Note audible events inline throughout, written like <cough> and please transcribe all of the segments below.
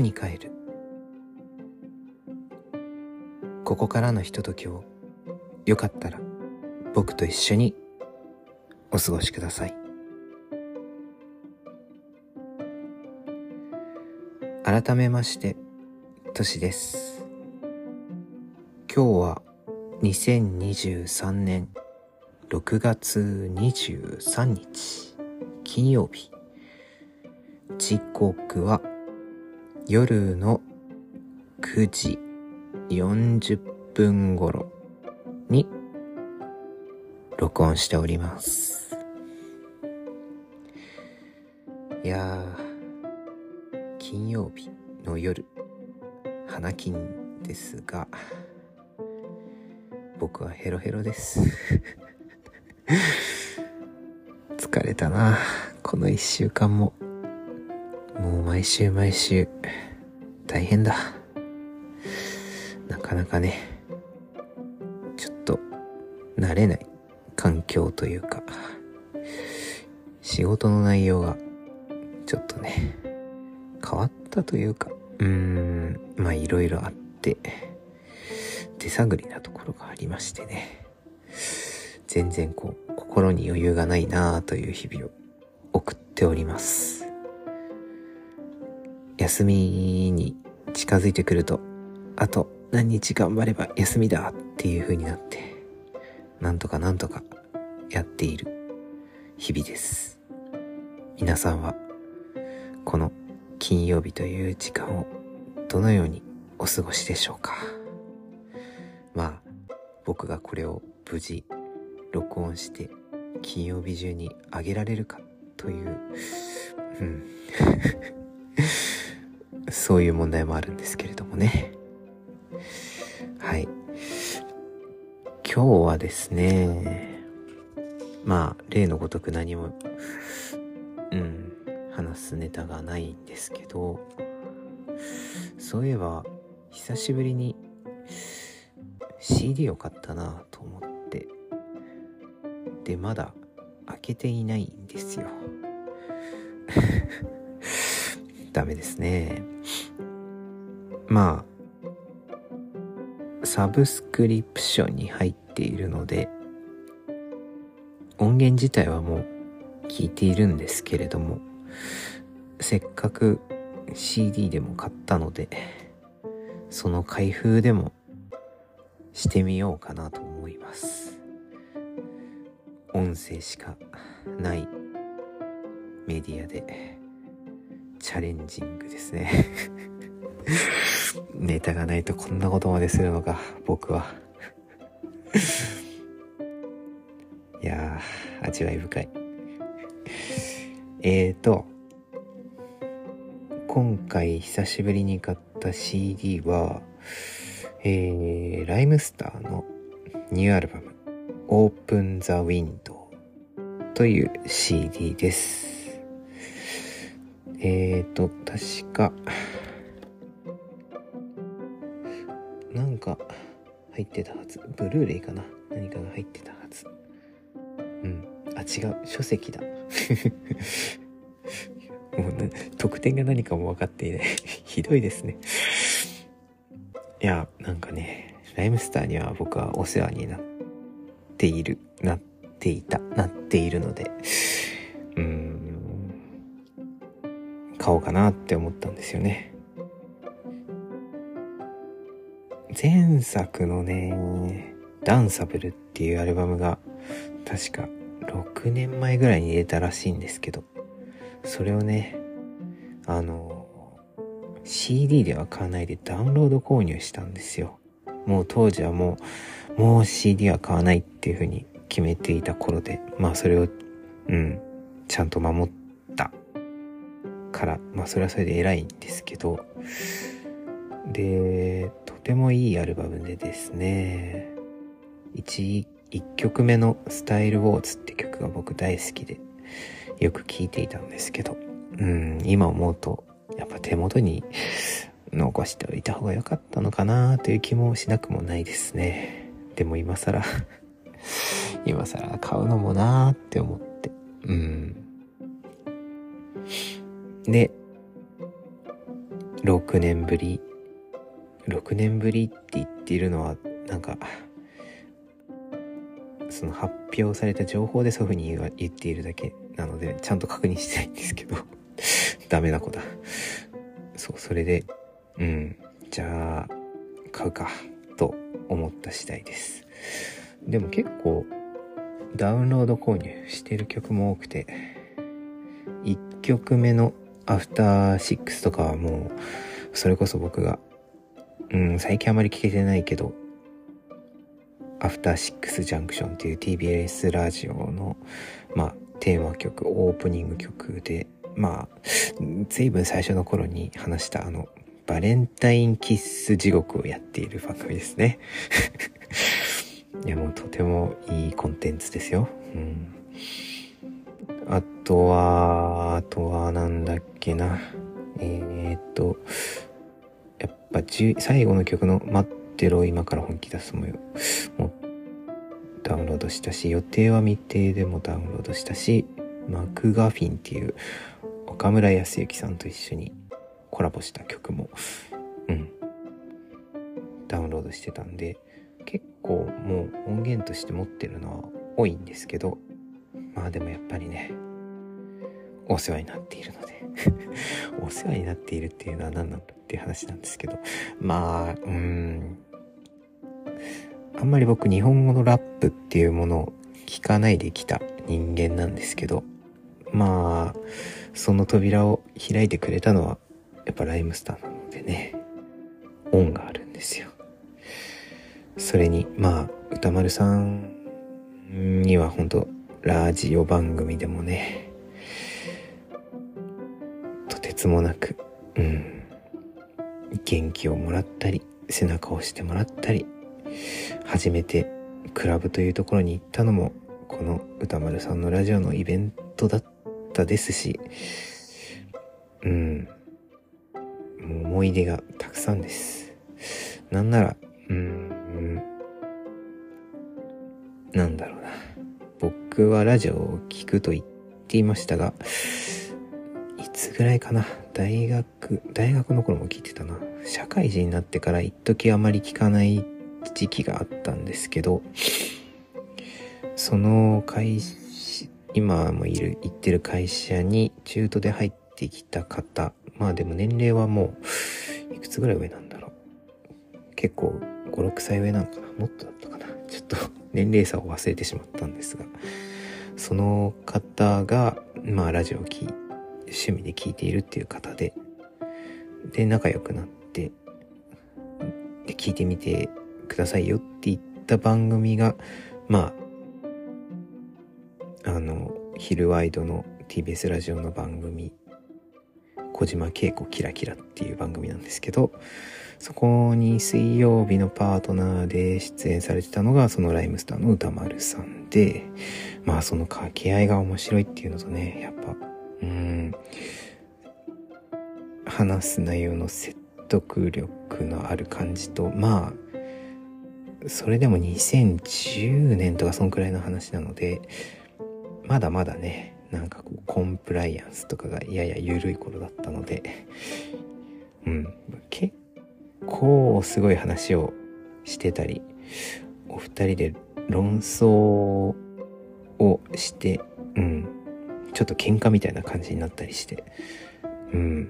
に帰る。ここからのひとときをよかったら僕と一緒にお過ごしください。改めましてとしです。今日は2023年6月23日金曜日。時刻は夜の9時40分頃に録音しております。いやー金曜日の夜花金ですが僕はヘロヘロです。<laughs> 疲れたなこの一週間も。毎週毎週。大変だ。なかなかね。ちょっと慣れない。環境というか。仕事の内容がちょっとね。変わったというか。うーん。まあいろいろあって。手探りなところがありましてね。全然こう心に余裕がないなあという日々を送っております。休みに近づいてくるとあと何日頑張れば休みだっていう風になってなんとかなんとかやっている日々です。皆さんはこの金曜日という時間をどのようにお過ごしでしょうか？まあ僕がこれを無事録音して金曜日中にあげられるかといううん。そういう問題もあるんですけれどもね。はい。今日はですねまあ例のごとく何もうん話すネタがないんですけどそういえば久しぶりに CD を買ったなと思ってでまだ開けていないんですよ。ダメですね。まあサブスクリプションに入っているので音源自体はもう聞いているんですけれどもせっかく CD でも買ったのでその開封でもしてみようかなと思います。音声しかないメディアで。チャレンジングですね。<laughs> ネタがないとこんなことまでするのか僕は。いやー味わい深い。えーと今回久しぶりに買った CD はえー、ライムスターのニューアルバム Open the Window という CD です。えーと確かなんか入ってたはず。ブルーレイかな。何かが入ってたはず。うん。あ違う。書籍だ。<laughs> もうね得点が何かも分かっていない。<laughs> ひどいですね。いやなんかねライムスターには僕はお世話になっているなっていたなっているので。うん。買おうかなって思ったんですよね。前作のねダンサブルっていうアルバムが確か6年前ぐらいに出たらしいんですけどそれをねあの CD では買わないでダウンロード購入したんですよ。もう当時はもうもう CD は買わないっていう風に決めていた頃でまあそれをうんちゃんと守ったからまあそれはそれで偉いんですけど。でとてもいいアルバムでですね。1, 1曲目の「スタイルウォーズ」って曲が僕大好きでよく聴いていたんですけど。うん今思うとやっぱ手元に <laughs> 残しておいた方が良かったのかなという気もしなくもないですね。でも今更今更買うのもなーって思って。うん。で6年ぶり。6年ぶりって言っているのはなんかその発表された情報でそういうふうに言っているだけなのでちゃんと確認してないんですけど。<laughs> ダメな子だ。そうそれでうんじゃあ買うかと思った次第です。でも結構ダウンロード購入してる曲も多くて1曲目のアフターシックスとかはもうそれこそ僕がうん最近あまり聴けてないけどアフターシックスジャンクションっていう TBS ラジオのまあテーマ曲オープニング曲でまあ随分最初の頃に話したあのバレンタインキッス地獄をやっている番組ですね <laughs> いやもうとてもいいコンテンツですよ。うん。あとは、あとはなんだっけな。えー、っと、やっぱ最後の曲の待ってろ今から本気出すもよ。もうダウンロードしたし、予定は未定でもダウンロードしたし、マクガフィンっていう岡村康之さんと一緒にコラボした曲も、うん、ダウンロードしてたんで、結構もう音源として持ってるのは多いんですけどまあでもやっぱりねお世話になっているので。<laughs> お世話になっているっていうのは何なんだっていう話なんですけど。まあうん。あんまり僕日本語のラップっていうものを聞かないできた人間なんですけど。まあその扉を開いてくれたのはやっぱライムスターなのでね。恩があるんですよ。それにまあ歌丸さんには本当ラジオ番組でもねつもなくうん。元気をもらったり背中を押してもらったり初めてクラブというところに行ったのもこの歌丸さんのラジオのイベントだったですしうん。思い出がたくさんです。なんならうんなんだろうな。僕はラジオを聴くと言っていましたがつぐらいかな？大学大学の頃も聞いてたな。社会人になってから一時あまり聞かない時期があったんですけどその会今もいる行ってる会社に中途で入ってきた方まあでも年齢はもういくつぐらい上なんだろう？結構5、6歳上なのかな？もっとだったかな？ちょっと <laughs> 年齢差を忘れてしまったんですが、その方が、まあラジオを聴いて、趣味で聴いているっていう方で、で、仲良くなって、で、聞いてみてくださいよって言った番組が、まあ、あの、ヒルワイドの TBS ラジオの番組、小島恵子キラキラっていう番組なんですけど、そこに水曜日のパートナーで出演されてたのがそのライムスターの歌丸さんで、まあその掛け合いが面白いっていうのとね、やっぱ、うん、話す内容の説得力のある感じと、まあ、それでも2010年とかそんくらいの話なので、まだまだね、なんかこうコンプライアンスとかがやや緩い頃だったので、うん、結構すごい話をしてたり、お二人で論争をして、うん、ちょっと喧嘩みたいな感じになったりして、うん、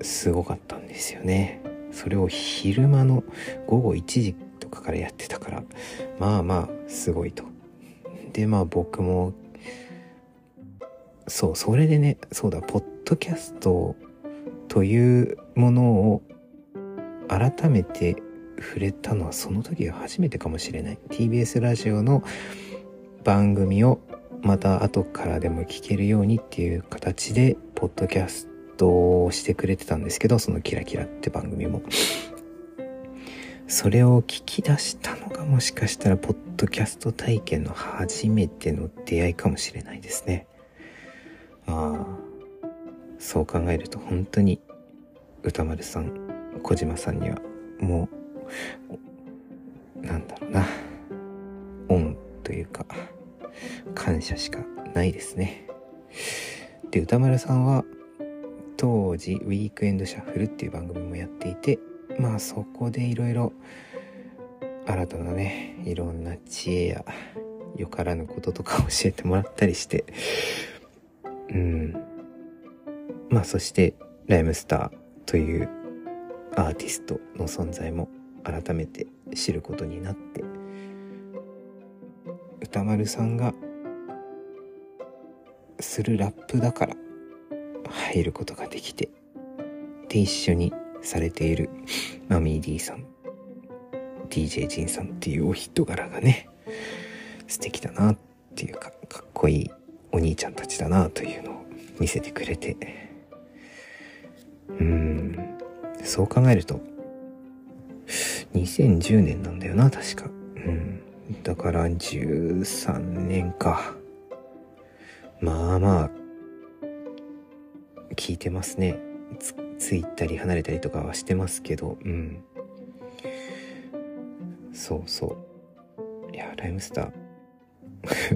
すごかったんですよね。それを昼間の午後1時とかからやってたから、まあまあ、すごいと。で、まあ僕も、そう、それでね、そうだ、ポッドキャストというものを改めて触れたのはその時が初めてかもしれない TBS ラジオの番組をまた後からでも聞けるようにっていう形でポッドキャストをしてくれてたんですけどそのキラキラって番組も。<laughs> それを聞き出したのがもしかしたらポッドキャスト体験の初めての出会いかもしれないですね。ああそう考えると本当に歌丸さん小島さんにはもうなんだろうな恩というか。感謝しかないですね。で歌丸さんは当時ウィークエンドシャッフルっていう番組もやっていてまあそこでいろいろ新たなねいろんな知恵やよからぬこととか教えてもらったりしてうん。まあそしてライムスターというアーティストの存在も改めて知ることになって歌丸さんがするラップだから入ることができてで一緒にされているマミー D さん DJ ジンさんっていうお人柄がね素敵だなっていうかかっこいいお兄ちゃんたちだなというのを見せてくれてうんそう考えると2010年なんだよな確か。うん。だから13年か。まあまあ聞いてますね。つついたり離れたりとかはしてますけどうん。そうそう。いやライムスター。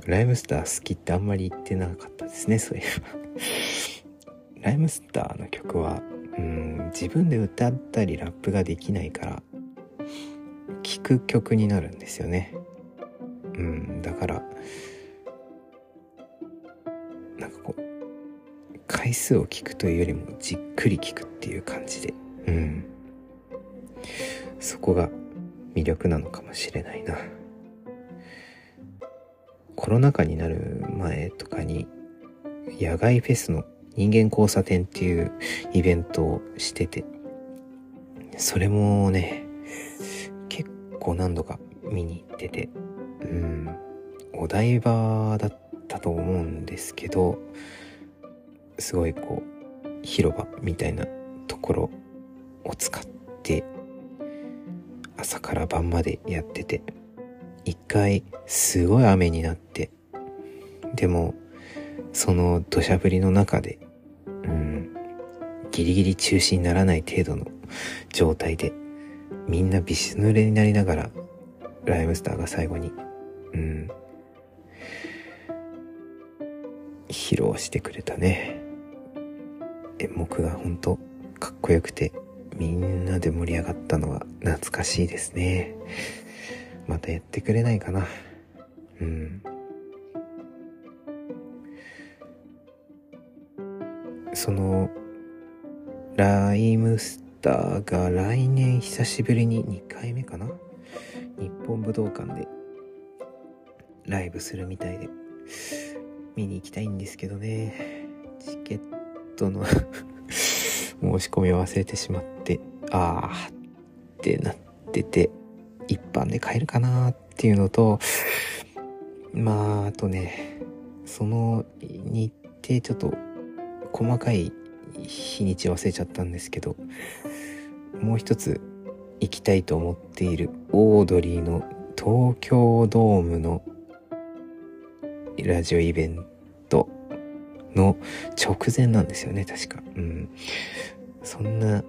<laughs> ライムスター好きってあんまり言ってなかったですねそういえば。<laughs> ライムスターの曲はうん自分で歌ったりラップができないから聴く曲になるんですよね。うんだからなんかこう回数を聞くというよりもじっくり聞くっていう感じでうん。そこが魅力なのかもしれないな。コロナ禍になる前とかに野外フェスの人間交差点っていうイベントをしててそれもね結構何度か見に行っててお台場だったと思うんですけどすごいこう広場みたいなところを使って朝から晩までやってて一回すごい雨になってでもその土砂降りの中でうんギリギリ中止にならない程度の状態でみんなびし濡れになりながらライムスターが最後にうん。披露してくれたね。演目が本当かっこよくてみんなで盛り上がったのは懐かしいですね。またやってくれないかな。うん。そのライムスターが来年久しぶりに2回目かな？日本武道館でライブするみたいで見に行きたいんですけどね。チケットの <laughs> 申し込みを忘れてしまってああってなってて一般で買えるかなっていうのとまああとねその日程ちょっと細かい日にち忘れちゃったんですけどもう一つ行きたいと思っているオードリーの東京ドームのラジオイベントの直前なんですよね確か。うん。そんな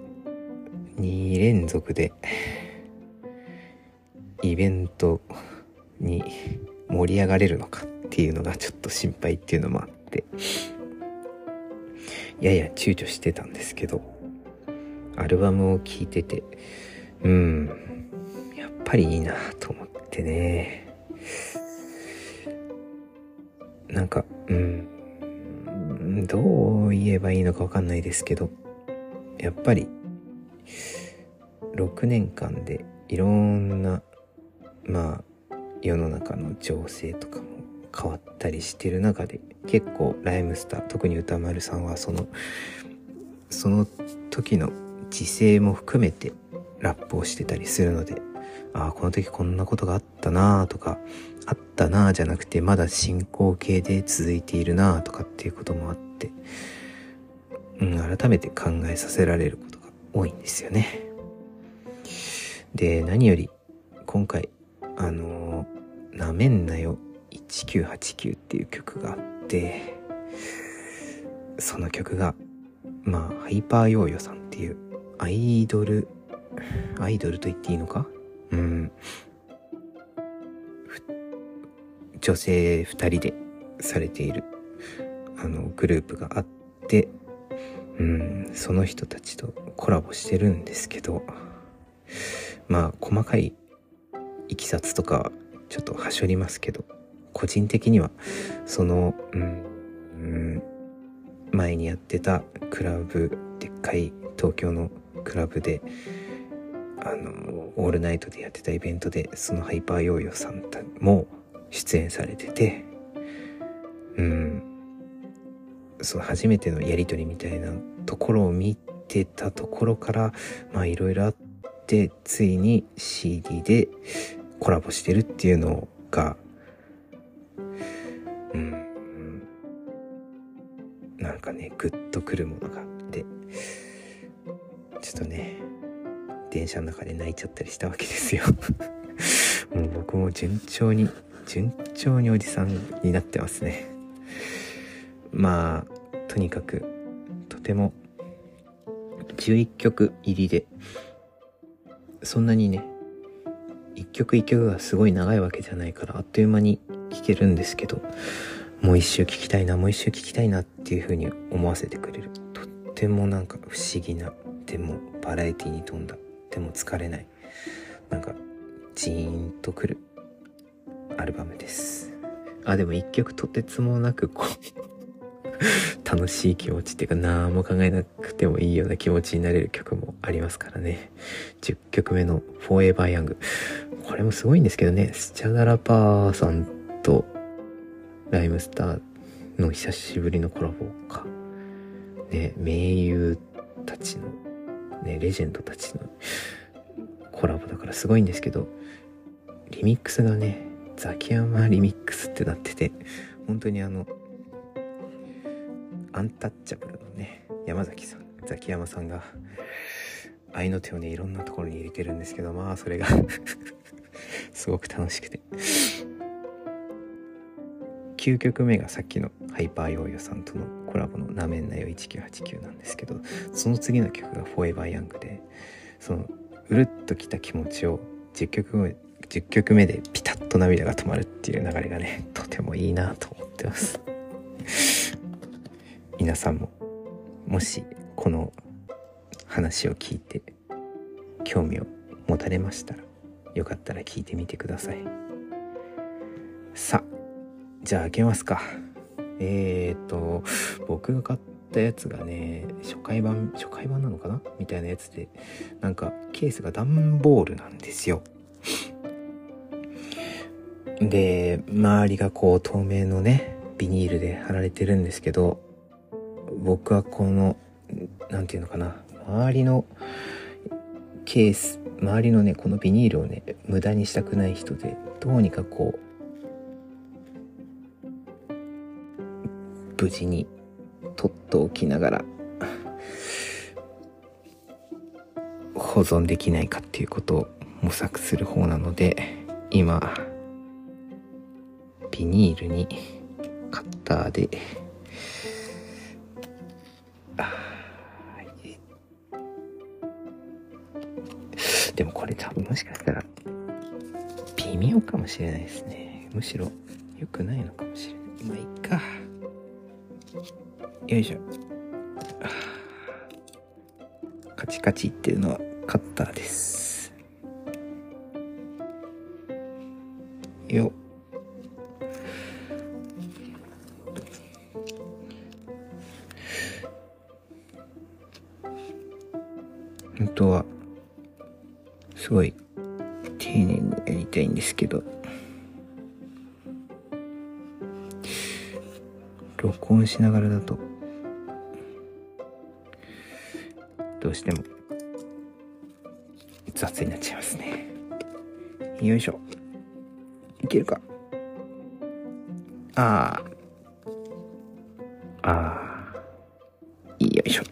2連続でイベントに盛り上がれるのかっていうのがちょっと心配っていうのもあって。やや躊躇してたんですけどアルバムを聴いててうん。やっぱりいいなと思ってね。なんかうんどう言えばいいのかわかんないですけどやっぱり6年間でいろんなまあ世の中の情勢とかも変わったりしてる中で結構ライムスター特に歌丸さんはそのその時の時勢も含めてラップをしてたりするのでああこの時こんなことがあったなとかあったなじゃなくてまだ進行形で続いているなとかっていうこともあって、うん、改めて考えさせられることが多いんですよね。で何より今回あのー「なめんなよ1989」っていう曲があってその曲がまあハイパーヨーヨさんっていうアイドルアイドルと言っていいのかうん。女性2人でされているあのグループがあってうんその人たちとコラボしてるんですけどまあ細かいいきさつとかはちょっとはしょりますけど個人的にはその、うん、うん、前にやってたクラブでっかい東京のクラブであのオールナイトでやってたイベントでそのハイパーヨーヨーさんも出演されててうん。その初めてのやり取りみたいなところを見てたところからまあいろいろあってついに CD でコラボしてるっていうのがうん。なんかねグッとくるものがあって。ちょっとね電車の中で泣いちゃったりしたわけですよ。<laughs> もう僕も順調に順調におじさんになってますね。まあとにかくとても11曲入りでそんなにね一曲一曲がすごい長いわけじゃないからあっという間に聴けるんですけどもう一周聴きたいなもう一周聴きたいなっていう風に思わせてくれる。とってもなんか不思議なでもバラエティに富んだでも疲れない。なんかジーンとくる。アルバムです。あでも一曲とてつもなくこう <laughs> 楽しい気持ちっていうか何も考えなくてもいいような気持ちになれる曲もありますからね。10曲目の「Forever Young」これもすごいんですけどね。スチャダラパーさんとライムスターの久しぶりのコラボか。ね名優たちのねレジェンドたちのコラボだからすごいんですけどリミックスがねザキヤマリミックスってなってて本当にあのアンタッチャブルのね山崎さんザキヤマさんが愛の手をねいろんなところに入れてるんですけどまあそれが <laughs> すごく楽しくて。9曲目がさっきのハイパーヨーヨーさんとのコラボの「なめんなよ1989」なんですけどその次の曲が「フォーエバーヤングでそのうるっときた気持ちを10曲目10曲目でピタッと涙が止まるっていう流れがね <laughs> とてもいいなと思ってます。<laughs> 皆さんももしこの話を聞いて興味を持たれましたらよかったら聞いてみてください。さあじゃあ開けますか。えーと僕が買ったやつがね初回版初回版なのかな？みたいなやつでなんかケースが段ボールなんですよ。で周りがこう透明のねビニールで貼られてるんですけど僕はこの何て言うのかな？周りのケース周りのねこのビニールをね無駄にしたくない人でどうにかこう無事に取っておきながら保存できないかっていうことを模索する方なので今ビニールにカッターででもこれ多分もしかしたら微妙かもしれないですね。むしろ良くないのかもしれない。まあいっか。よいしょ。カチカチっていうのはカッターです。よっ。本当はすごい丁寧にやりたいんですけど。録音しながらだと。どうしても。雑になっちゃいますね。よいしょ。いけるか。ああああよいしょ。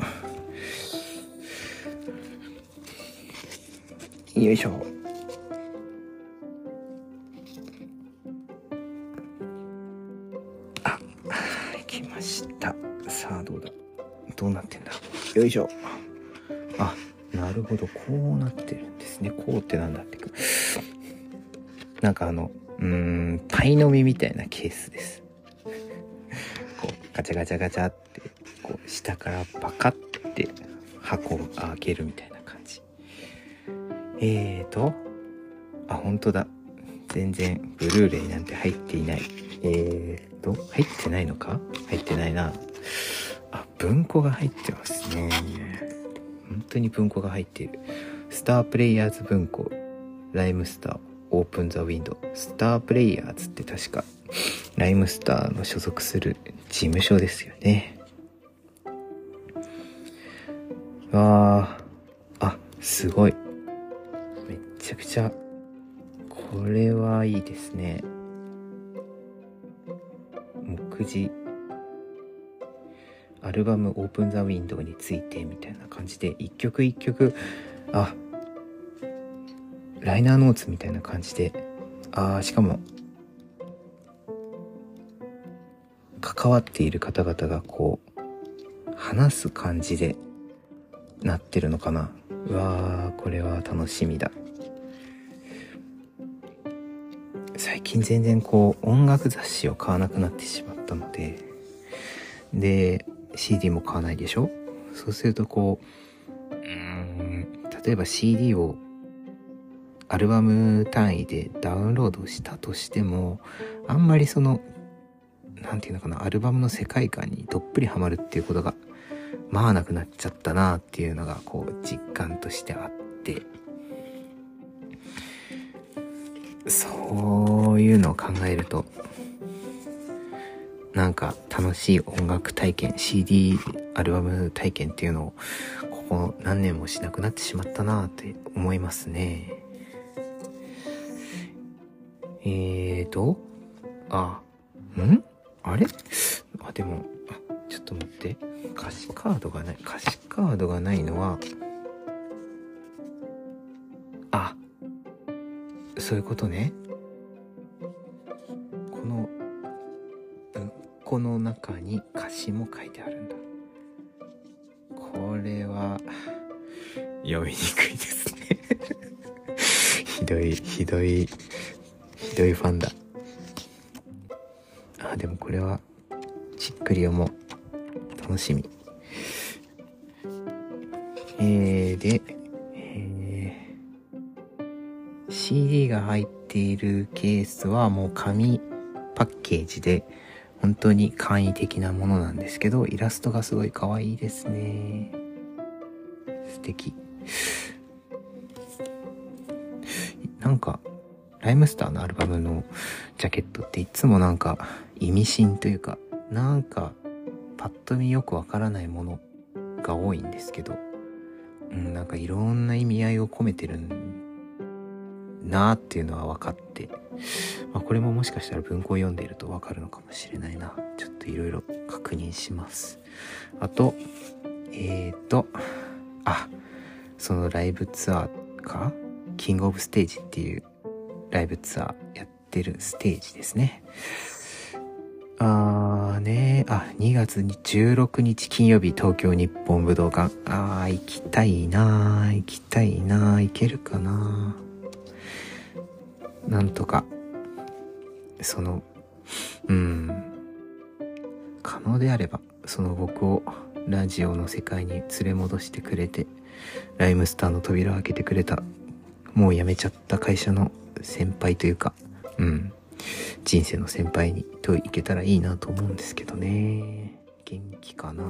よいしょ。いしょあなるほどこうなってるんですねこうってなんだってかなんかあのうーんパイの実みたいなケースですこうガチャガチャガチャってこう下からパカって箱を開けるみたいな感じ。えーと、あ、本当だ。全然ブルーレイなんて入っていない。えーと、入ってないのか？入ってないな。文庫が入ってますね。本当に文庫が入っている。スタープレイヤーズ文庫、ライムスター、オープンザウィンド。スタープレイヤーズって確か、ライムスターの所属する事務所ですよね。わあ、あ、すごい。めちゃくちゃ、これはいいですね。目次、アルバムオープンザウィンドウについてみたいな感じで、一曲一曲、あ、ライナーノーツみたいな感じで、ああ、しかも、関わっている方々がこう、話す感じでなってるのかな。うわー、これは楽しみだ。最近全然こう、音楽雑誌を買わなくなってしまったので、で、CD も買わないでしょ？そうするとこう、うん、例えば CD をアルバム単位でダウンロードしたとしても、あんまりその、なんていうのかな、アルバムの世界観にどっぷりハマるっていうことがまあなくなっちゃったなっていうのがこう実感としてあって。そういうのを考えるとなんか楽しい音楽体験 CD アルバム体験っていうのをここ何年もしなくなってしまったなって思いますね。えーとあん？あれ？あでもあちょっと待って。歌詞カードがない歌詞カードがないのはあそういうことね。うんこの中に歌詞も書いてあるんだ。これは読みにくいですね。<laughs> ひどいひどいひどいファンだ。あでもこれはじっくり読もう。楽しみ。えー、で、えー、CD が入っているケースはもう紙パッケージで本当に簡易的なものなんですけど、イラストがすごい可愛いですね。素敵。なんか、ライムスターのアルバムのジャケットっていつもなんか意味深というか、なんかパッと見よくわからないものが多いんですけど、うん、なんかいろんな意味合いを込めてるなーっていうのは分かって、まあ、これももしかしたら文庫を読んでいると分かるのかもしれないな。ちょっといろいろ確認します。あと、えーと、あ、そのライブツアーか？キングオブステージっていうライブツアーやってるステージですね。あーねあ、2月16日金曜日東京日本武道館。あー、行きたいな、行きたいな、行けるかななんとか、その、うん、可能であれば、その僕をラジオの世界に連れ戻してくれて、ライムスターの扉を開けてくれた、もう辞めちゃった会社の先輩というか、うん、人生の先輩にといけたらいいなと思うんですけどね。元気かな。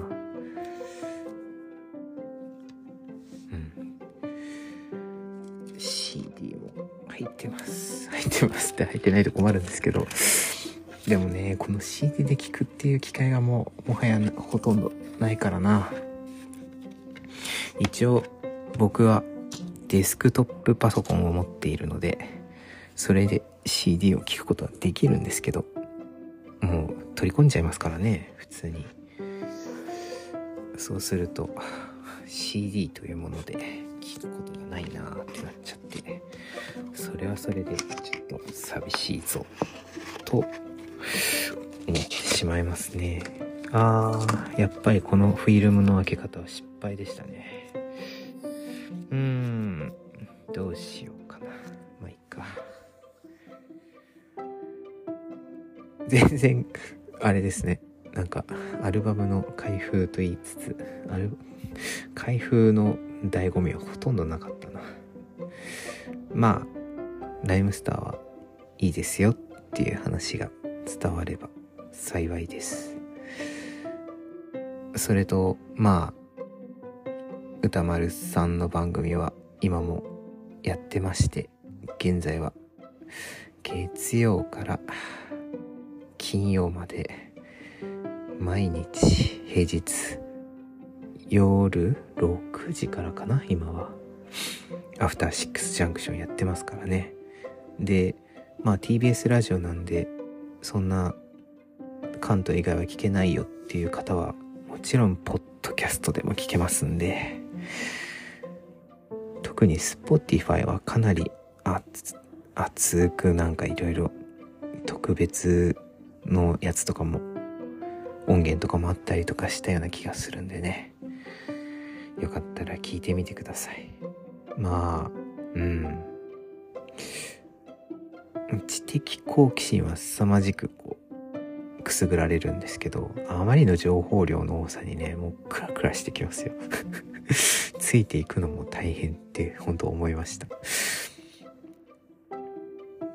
入ってます。入ってますって入ってないと困るんですけど。でもね、この CD で聴くっていう機会がもう、もはやほとんどないからな。一応、僕はデスクトップパソコンを持っているので、それで CD を聴くことはできるんですけど、もう取り込んじゃいますからね、普通に。そうすると、CD というもので聴くことがないなってなっちゃって、それはそれでちょっと寂しいぞ、と思ってしまいますね。あー、やっぱりこのフィルムの開け方は失敗でしたね。うーん、どうしようかな。まあいいか。全然、あれですね。なんかアルバムの開封と言いつつアル開封の醍醐味はほとんどなかったな。まあライムスターはいいですよっていう話が伝われば幸いです。それとまあ歌丸さんの番組は今もやってまして現在は月曜から金曜まで毎日平日夜6時からかな今は。アフターシックスジャンクションやってますからね。でまあ TBS ラジオなんでそんな関東以外は聞けないよっていう方はもちろんポッドキャストでも聞けますんで。特に Spotify はかなり熱くなんかいろいろ特別のやつとかも音源とかもあったりとかしたような気がするんでね。よかったら聞いてみてください。まあうん。知的好奇心は凄まじくこうくすぐられるんですけどあまりの情報量の多さにねもうクラクラしてきますよ。<laughs> ついていくのも大変って本当思いました。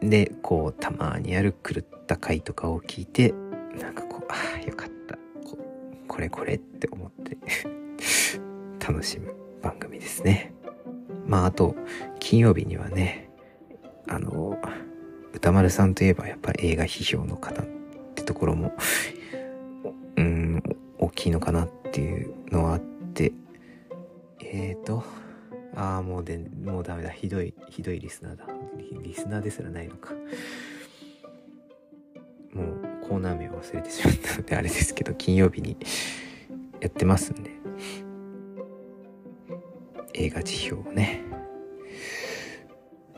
でこうたまにある狂った回とかを聞いてなんかこうああよかった。ここれこれって思って。楽しむ番組ですね。まああと金曜日にはねあの歌丸さんといえばやっぱり映画批評の方ってところもうん大きいのかなっていうのはあってえーとああもうでもうダメだ。ひどいひどいリスナーだ。リスナーですらないのか。もうコーナー名を忘れてしまったのであれですけど金曜日にやってますんで。映画辞表をね。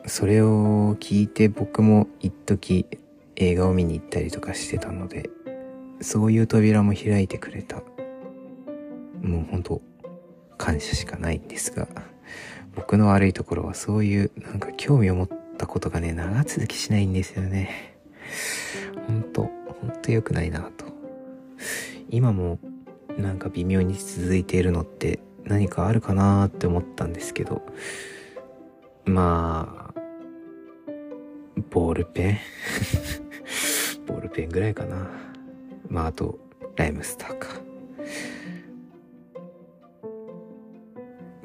それを聞いて僕も一時映画を見に行ったりとかしてたのでそういう扉も開いてくれた。もう本当感謝しかないんですが僕の悪いところはそういうなんか興味を持ったことがね長続きしないんですよね。本当本当良くないなと。今もなんか微妙に続いているのって何かあるかなって思ったんですけどまあボールペン？<laughs> ボールペンぐらいかな。まああとライムスターか。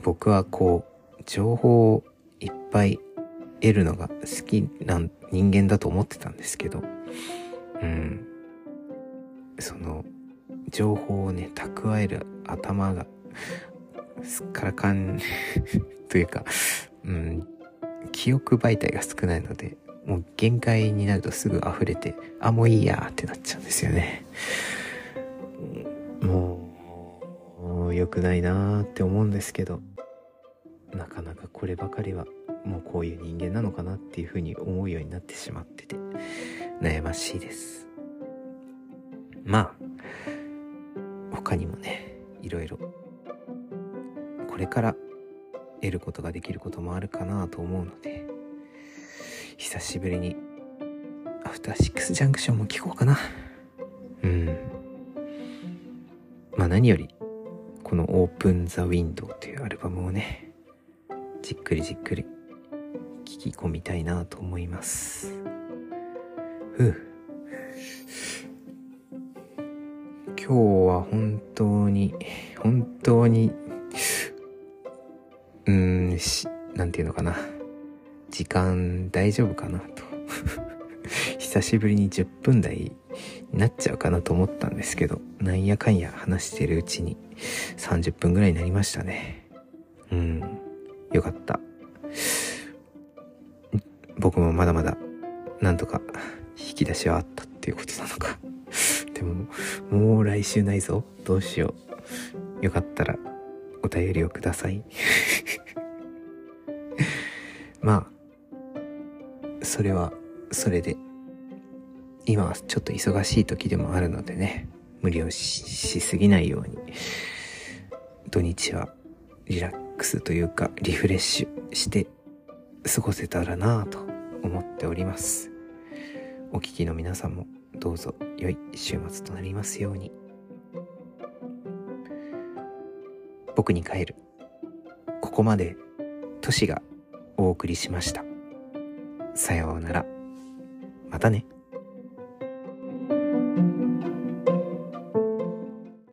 僕はこう情報をいっぱい得るのが好きな人間だと思ってたんですけどうん。その情報をね蓄える頭がすっからかん <laughs> というか、うん、記憶媒体が少ないので、もう限界になるとすぐ溢れて、あ、もういいやってなっちゃうんですよね。もう、良くないなーって思うんですけど、なかなかこればかりは、もうこういう人間なのかなっていうふうに思うようになってしまってて、悩ましいです。まあ、他にもね、いろいろれから得ることができることもあるかなと思うので久しぶりにアフターシックスジャンクションも聞こうかな。うん。まあ何よりこのオープンザウィンドウというアルバムをねじっくりじっくり聞き込みたいなと思います。ふう。今日は本当に本当にんし、なんていうのかな。時間大丈夫かなと。<laughs> 久しぶりに10分台になっちゃうかなと思ったんですけど、なんやかんや話してるうちに30分ぐらいになりましたね。うん。よかった。僕もまだまだ、なんとか引き出しはあったっていうことなのか。<laughs> でも、もう来週ないぞ。どうしよう。よかったらお便りをください。<laughs> まあ、それはそれで、今はちょっと忙しい時でもあるのでね、無理をしすぎないように、土日はリラックスというかリフレッシュして過ごせたらなぁと思っております。お聞きの皆さんもどうぞ良い週末となりますように。僕に帰る。ここまで、都市がお送りしました。さようなら。またね。